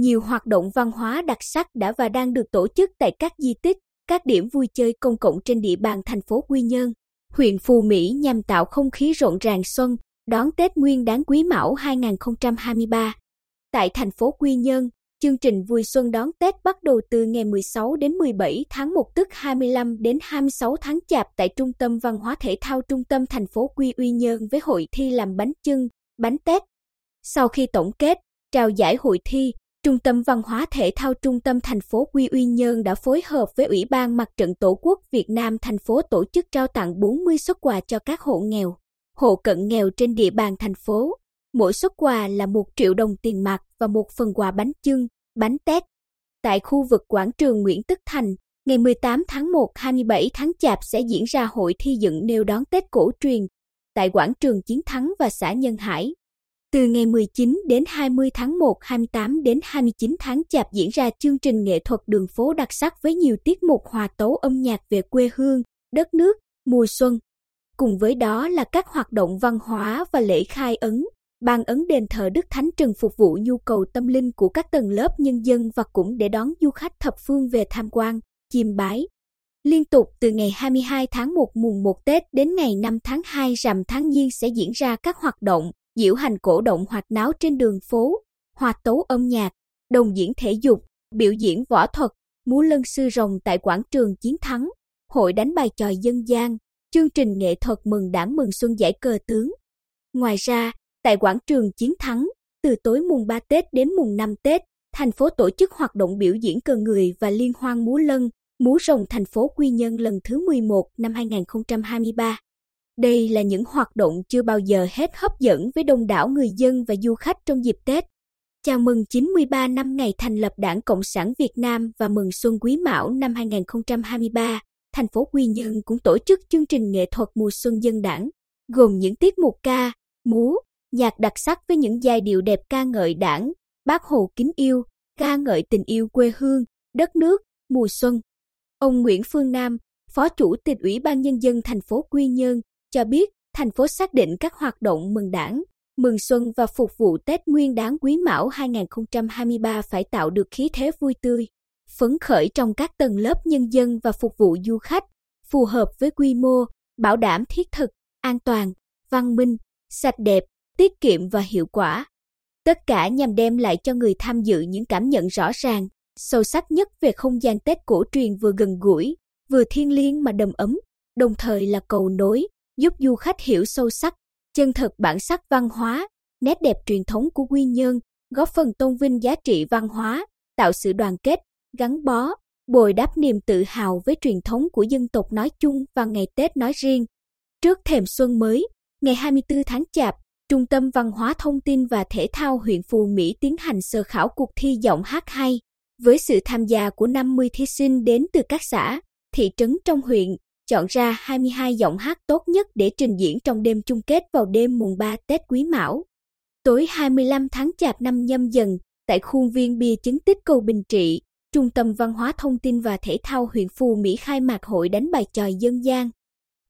nhiều hoạt động văn hóa đặc sắc đã và đang được tổ chức tại các di tích, các điểm vui chơi công cộng trên địa bàn thành phố Quy Nhơn, huyện Phù Mỹ nhằm tạo không khí rộn ràng xuân, đón Tết Nguyên đán Quý Mão 2023. Tại thành phố Quy Nhơn, chương trình vui xuân đón Tết bắt đầu từ ngày 16 đến 17 tháng 1 tức 25 đến 26 tháng Chạp tại Trung tâm Văn hóa Thể thao Trung tâm thành phố Quy Uy Nhơn với hội thi làm bánh chưng, bánh Tết. Sau khi tổng kết, trao giải hội thi, Trung tâm Văn hóa Thể thao Trung tâm thành phố Quy Uy Nhơn đã phối hợp với Ủy ban Mặt trận Tổ quốc Việt Nam thành phố tổ chức trao tặng 40 xuất quà cho các hộ nghèo, hộ cận nghèo trên địa bàn thành phố. Mỗi xuất quà là 1 triệu đồng tiền mặt và một phần quà bánh chưng, bánh tét. Tại khu vực quảng trường Nguyễn Tất Thành, ngày 18 tháng 1 27 tháng Chạp sẽ diễn ra hội thi dựng nêu đón Tết cổ truyền tại quảng trường Chiến Thắng và xã Nhân Hải. Từ ngày 19 đến 20 tháng 1, 28 đến 29 tháng Chạp diễn ra chương trình nghệ thuật đường phố đặc sắc với nhiều tiết mục hòa tấu âm nhạc về quê hương, đất nước, mùa xuân. Cùng với đó là các hoạt động văn hóa và lễ khai ấn, ban ấn đền thờ Đức Thánh Trần phục vụ nhu cầu tâm linh của các tầng lớp nhân dân và cũng để đón du khách thập phương về tham quan, chiêm bái. Liên tục từ ngày 22 tháng 1 mùng 1 Tết đến ngày 5 tháng 2 rằm tháng Giêng sẽ diễn ra các hoạt động, diễu hành cổ động hoạt náo trên đường phố, hòa tấu âm nhạc, đồng diễn thể dục, biểu diễn võ thuật, múa lân sư rồng tại quảng trường Chiến Thắng, hội đánh bài tròi dân gian, chương trình nghệ thuật mừng đảng mừng xuân giải cờ tướng. Ngoài ra, tại quảng trường Chiến Thắng, từ tối mùng 3 Tết đến mùng 5 Tết, thành phố tổ chức hoạt động biểu diễn cờ người và liên hoan múa lân, múa rồng thành phố Quy Nhơn lần thứ 11 năm 2023. Đây là những hoạt động chưa bao giờ hết hấp dẫn với đông đảo người dân và du khách trong dịp Tết. Chào mừng 93 năm ngày thành lập Đảng Cộng sản Việt Nam và mừng Xuân Quý Mão năm 2023, thành phố Quy Nhơn cũng tổ chức chương trình nghệ thuật mùa xuân dân đảng, gồm những tiết mục ca, múa, nhạc đặc sắc với những giai điệu đẹp ca ngợi đảng, bác Hồ kính yêu, ca ngợi tình yêu quê hương, đất nước, mùa xuân. Ông Nguyễn Phương Nam, Phó Chủ tịch Ủy ban Nhân dân thành phố Quy Nhơn, cho biết thành phố xác định các hoạt động mừng đảng, mừng xuân và phục vụ Tết Nguyên đán Quý Mão 2023 phải tạo được khí thế vui tươi, phấn khởi trong các tầng lớp nhân dân và phục vụ du khách, phù hợp với quy mô, bảo đảm thiết thực, an toàn, văn minh, sạch đẹp, tiết kiệm và hiệu quả. Tất cả nhằm đem lại cho người tham dự những cảm nhận rõ ràng, sâu sắc nhất về không gian Tết cổ truyền vừa gần gũi, vừa thiêng liêng mà đầm ấm, đồng thời là cầu nối, giúp du khách hiểu sâu sắc, chân thực bản sắc văn hóa, nét đẹp truyền thống của Quy Nhơn, góp phần tôn vinh giá trị văn hóa, tạo sự đoàn kết, gắn bó, bồi đắp niềm tự hào với truyền thống của dân tộc nói chung và ngày Tết nói riêng. Trước thềm xuân mới, ngày 24 tháng Chạp, Trung tâm Văn hóa Thông tin và Thể thao huyện Phù Mỹ tiến hành sơ khảo cuộc thi giọng hát hay, với sự tham gia của 50 thí sinh đến từ các xã, thị trấn trong huyện, chọn ra 22 giọng hát tốt nhất để trình diễn trong đêm chung kết vào đêm mùng 3 Tết Quý Mão. Tối 25 tháng Chạp năm nhâm dần, tại khuôn viên bia chứng tích cầu Bình Trị, Trung tâm Văn hóa Thông tin và Thể thao huyện Phù Mỹ khai mạc hội đánh bài tròi dân gian.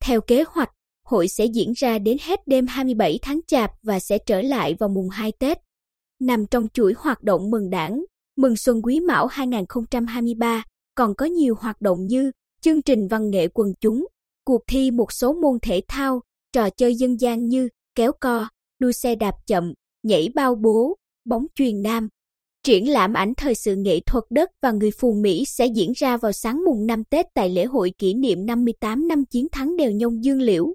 Theo kế hoạch, hội sẽ diễn ra đến hết đêm 27 tháng Chạp và sẽ trở lại vào mùng 2 Tết. Nằm trong chuỗi hoạt động mừng đảng, mừng Xuân Quý Mão 2023, còn có nhiều hoạt động như chương trình văn nghệ quần chúng, cuộc thi một số môn thể thao, trò chơi dân gian như kéo co, đua xe đạp chậm, nhảy bao bố, bóng truyền nam. Triển lãm ảnh thời sự nghệ thuật đất và người phù Mỹ sẽ diễn ra vào sáng mùng 5 Tết tại lễ hội kỷ niệm 58 năm chiến thắng đèo Nhông Dương Liễu.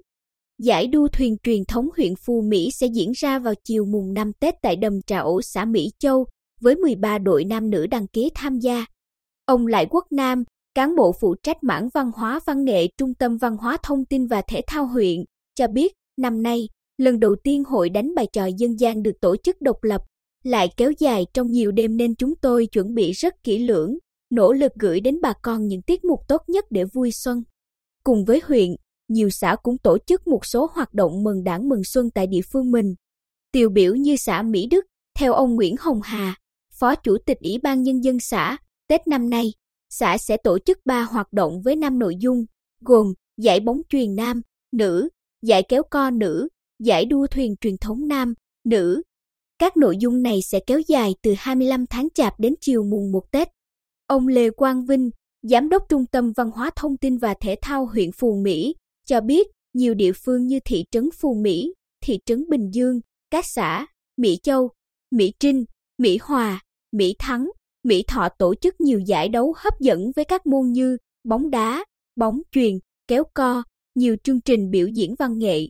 Giải đua thuyền truyền thống huyện Phù Mỹ sẽ diễn ra vào chiều mùng 5 Tết tại đầm Trà Ổ xã Mỹ Châu, với 13 đội nam nữ đăng ký tham gia. Ông Lại Quốc Nam, cán bộ phụ trách mảng văn hóa văn nghệ Trung tâm Văn hóa Thông tin và Thể thao huyện, cho biết năm nay, lần đầu tiên hội đánh bài tròi dân gian được tổ chức độc lập, lại kéo dài trong nhiều đêm nên chúng tôi chuẩn bị rất kỹ lưỡng, nỗ lực gửi đến bà con những tiết mục tốt nhất để vui xuân. Cùng với huyện, nhiều xã cũng tổ chức một số hoạt động mừng đảng mừng xuân tại địa phương mình. Tiêu biểu như xã Mỹ Đức, theo ông Nguyễn Hồng Hà, Phó Chủ tịch Ủy ban Nhân dân xã, Tết năm nay, xã sẽ tổ chức 3 hoạt động với 5 nội dung, gồm giải bóng truyền nam, nữ, giải kéo co nữ, giải đua thuyền truyền thống nam, nữ. Các nội dung này sẽ kéo dài từ 25 tháng Chạp đến chiều mùng 1 Tết. Ông Lê Quang Vinh, Giám đốc Trung tâm Văn hóa Thông tin và Thể thao huyện Phù Mỹ, cho biết nhiều địa phương như thị trấn Phù Mỹ, thị trấn Bình Dương, các xã Mỹ Châu, Mỹ Trinh, Mỹ Hòa, Mỹ Thắng, Mỹ Thọ tổ chức nhiều giải đấu hấp dẫn với các môn như bóng đá, bóng chuyền, kéo co, nhiều chương trình biểu diễn văn nghệ.